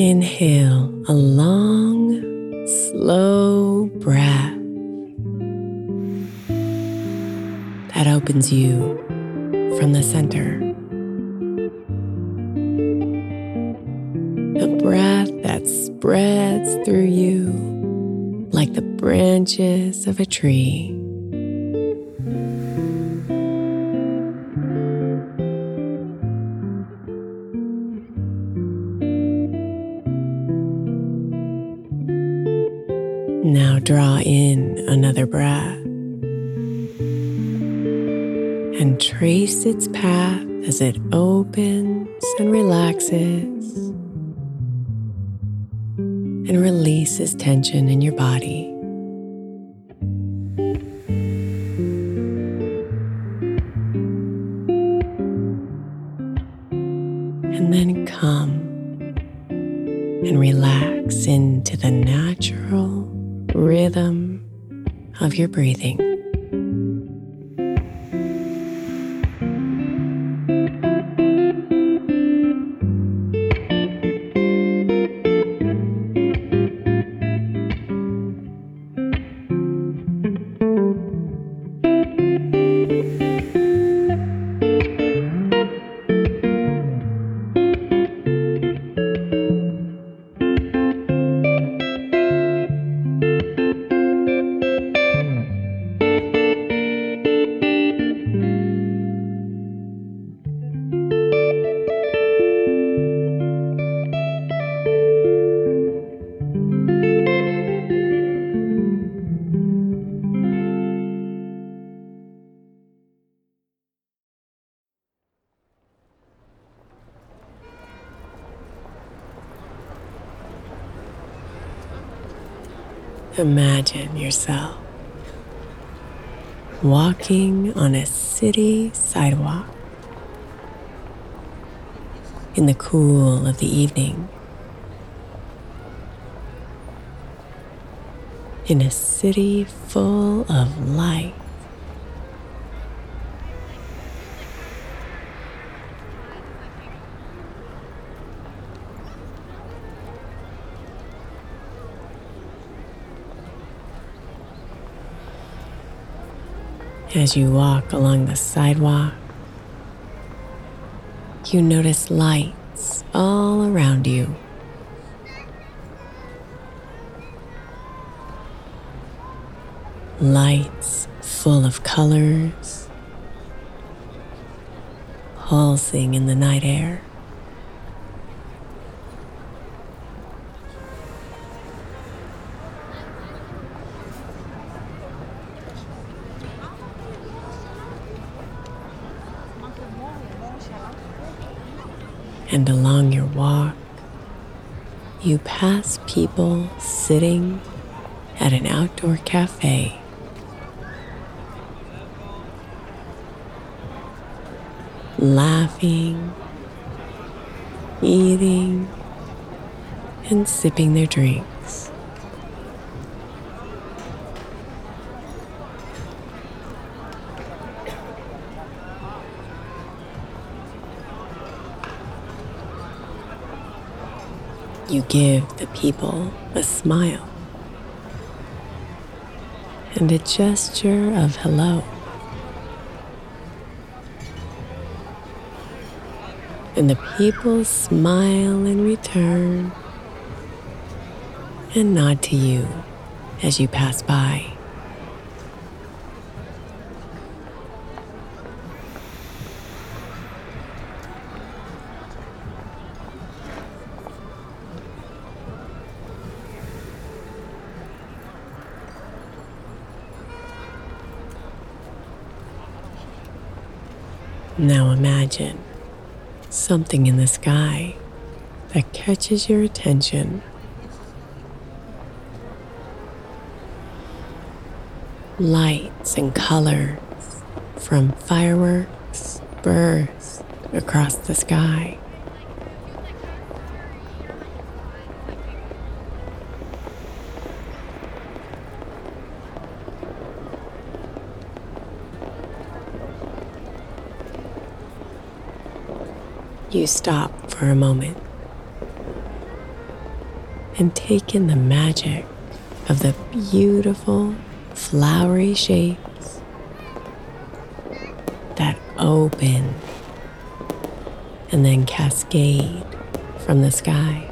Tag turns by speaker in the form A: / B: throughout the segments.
A: Inhale a long, slow breath that opens you from the center. A breath that spreads through you like the branches of a tree. Another breath and trace its path as it opens and relaxes and releases tension in your body. Imagine yourself walking on a city sidewalk in the cool of the evening. In a city full of light. As you walk along the sidewalk, you notice lights all around you. Lights full of colors, pulsing in the night air. And along your walk, you pass people sitting at an outdoor cafe. Laughing, eating, and sipping their drinks. You give the people a smile and a gesture of hello. And the people smile in return and nod to you as you pass by. Now imagine something in the sky that catches your attention. Lights and colors from fireworks burst across the sky. You stop for a moment and take in the magic of the beautiful flowery shapes that open and then cascade from the sky.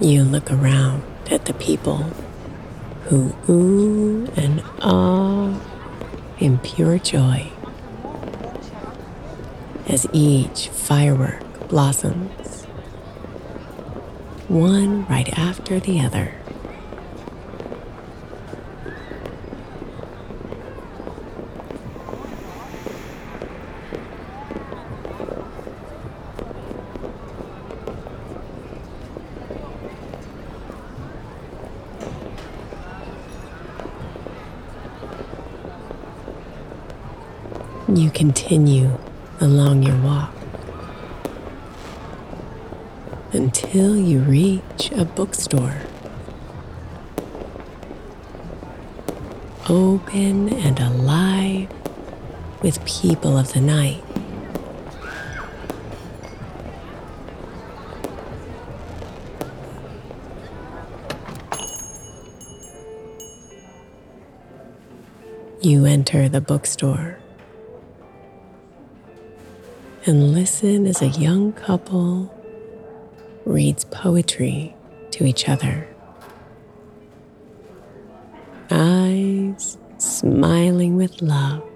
A: You look around at the people who ooh and ah in pure joy as each firework blossoms, one right after the other. You continue along your walk until you reach a bookstore. Open and alive with people of the night. You enter the bookstore and listen as a young couple reads poetry to each other. Eyes smiling with love.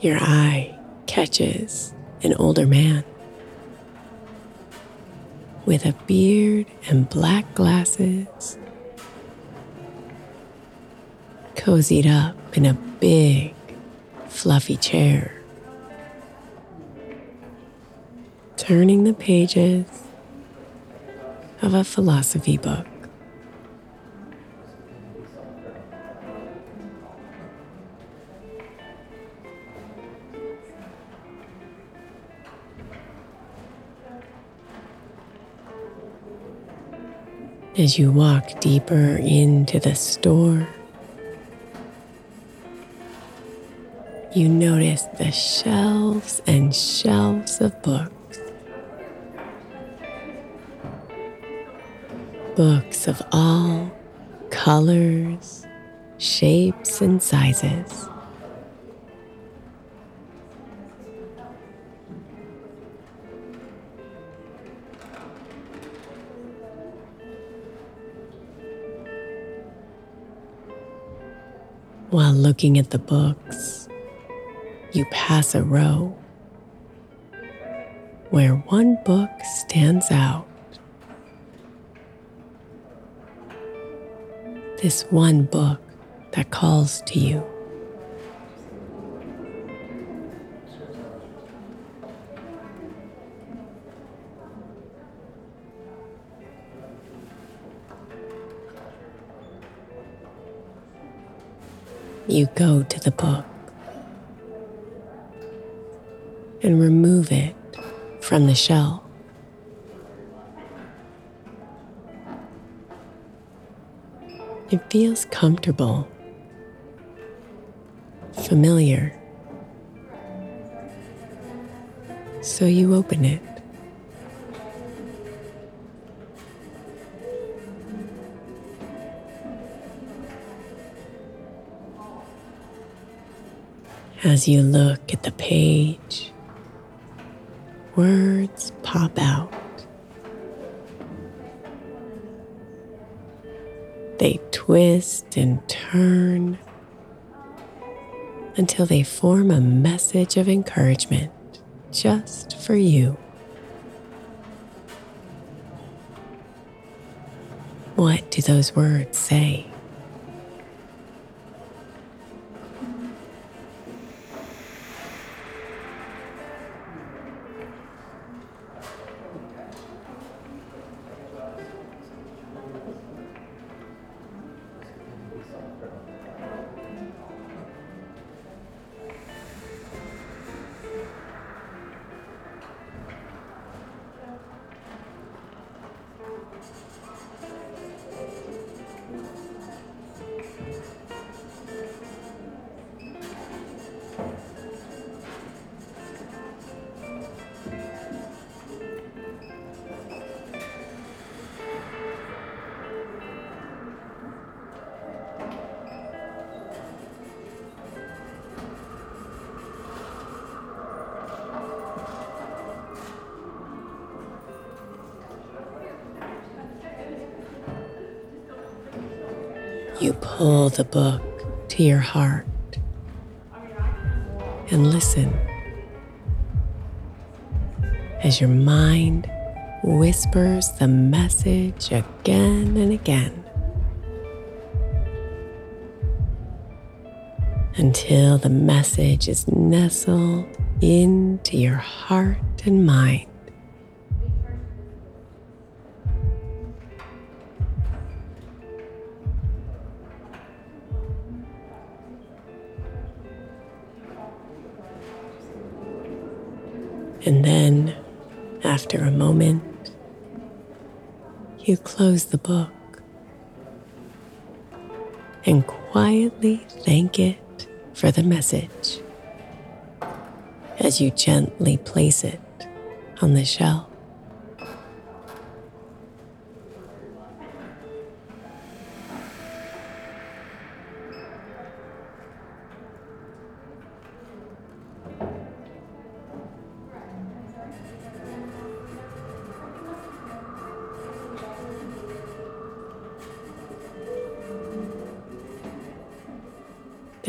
A: Your eye catches an older man with a beard and black glasses, cozied up in a big, fluffy chair, turning the pages of a philosophy book. As you walk deeper into the store. You notice the shelves and shelves of books. Books of all colors, shapes, and sizes. While looking at the books, you pass a row where one book stands out. This one book that calls to you. You go to the book and remove it from the shelf. It feels comfortable, familiar. So you open it. As you look at the page, words pop out. They twist and turn until they form a message of encouragement just for you. What do those words say? Pull the book to your heart and listen as your mind whispers the message again and again until the message is nestled into your heart and mind. And then, after a moment, you close the book and quietly thank it for the message as you gently place it on the shelf.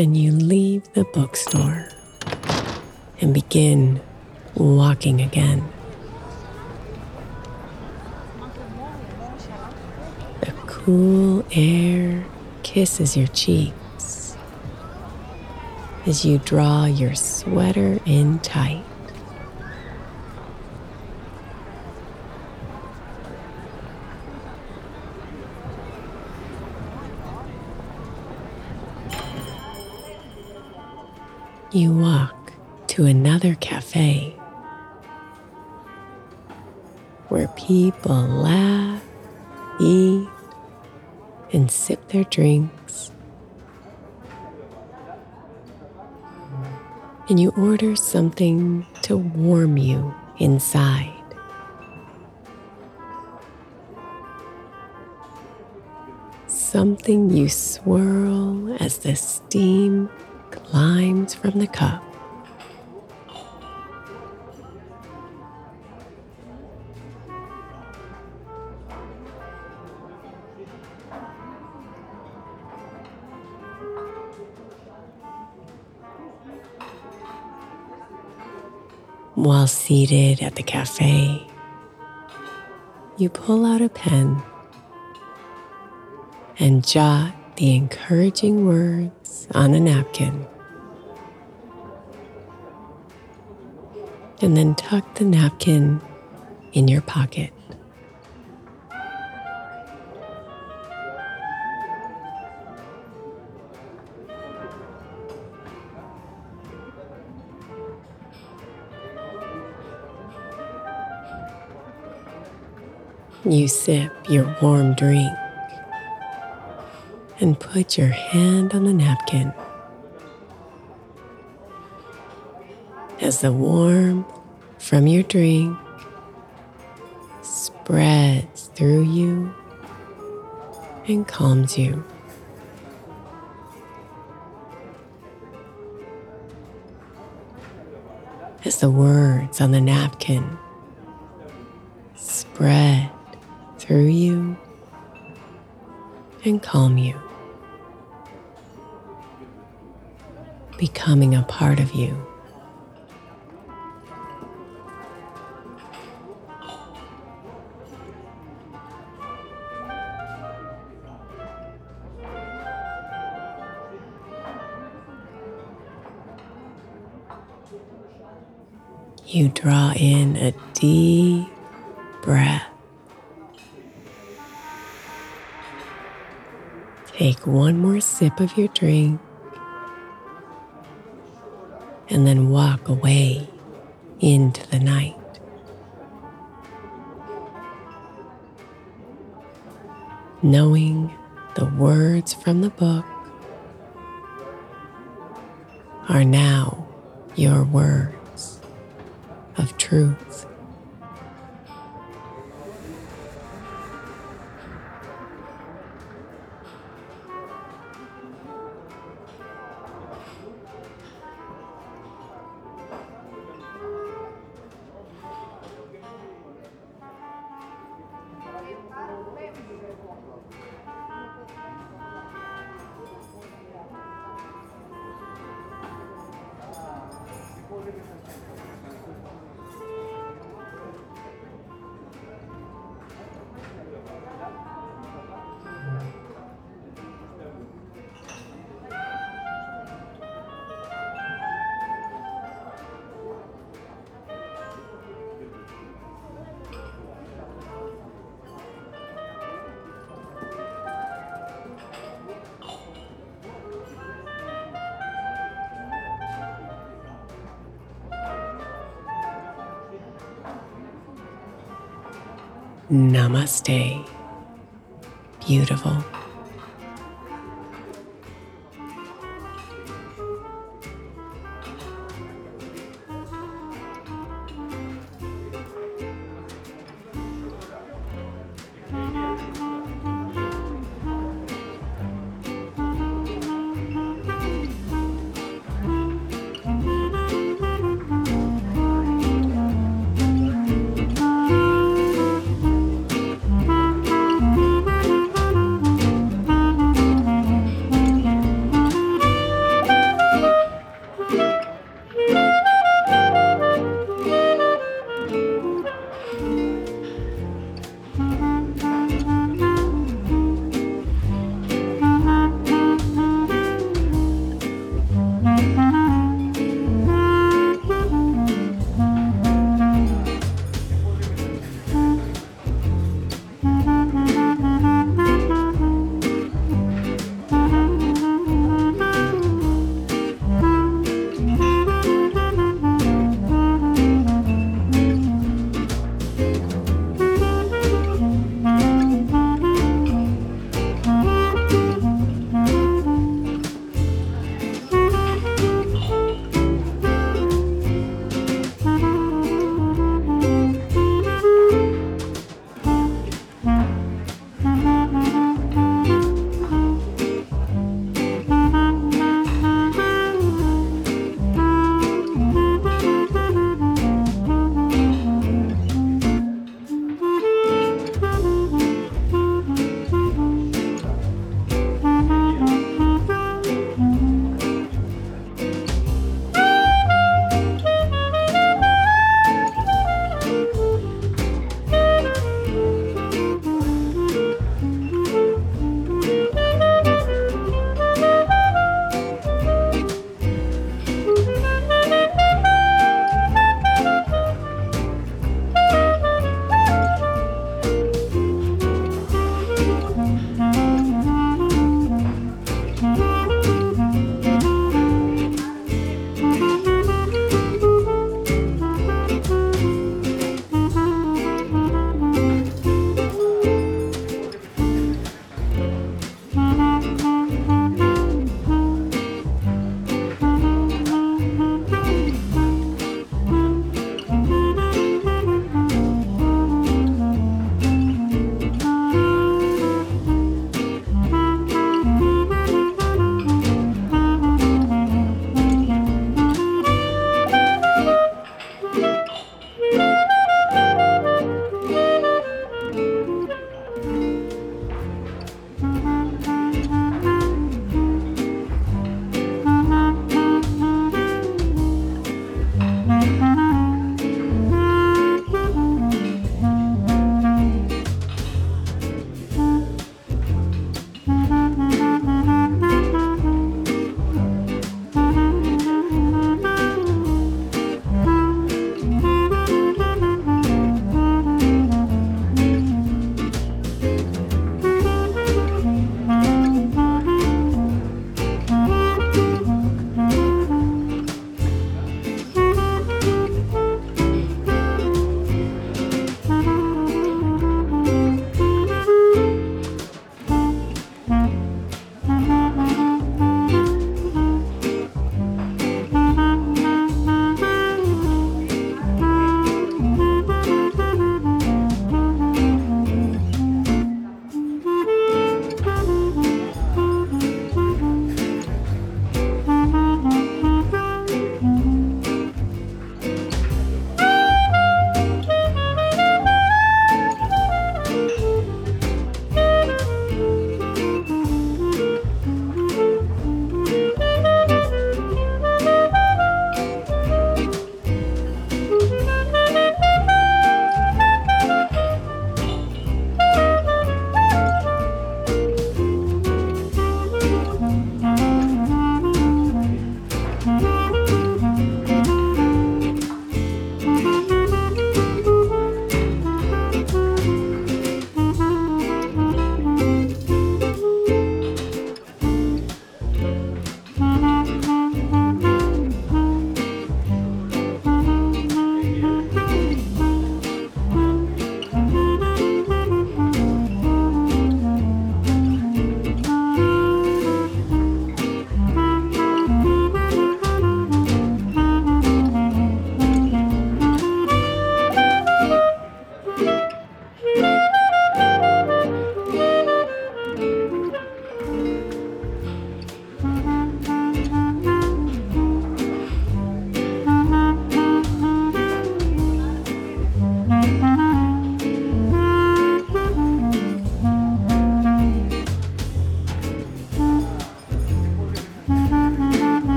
A: Then you leave the bookstore and begin walking again. The cool air kisses your cheeks as you draw your sweater in tight. You walk to another cafe where people laugh, eat, and sip their drinks. And you order something to warm you inside. Something you swirl as the steam Limes from the cup. While seated at the cafe, you pull out a pen and jot the encouraging words on a napkin. And then tuck the napkin in your pocket. You sip your warm drink and put your hand on the napkin. As the warmth from your drink spreads through you and calms you. As the words on the napkin spread through you and calm you, becoming a part of you. You draw in a deep breath. Take one more sip of your drink and then walk away into the night. Knowing the words from the book are now your words of truth. Namaste. Beautiful.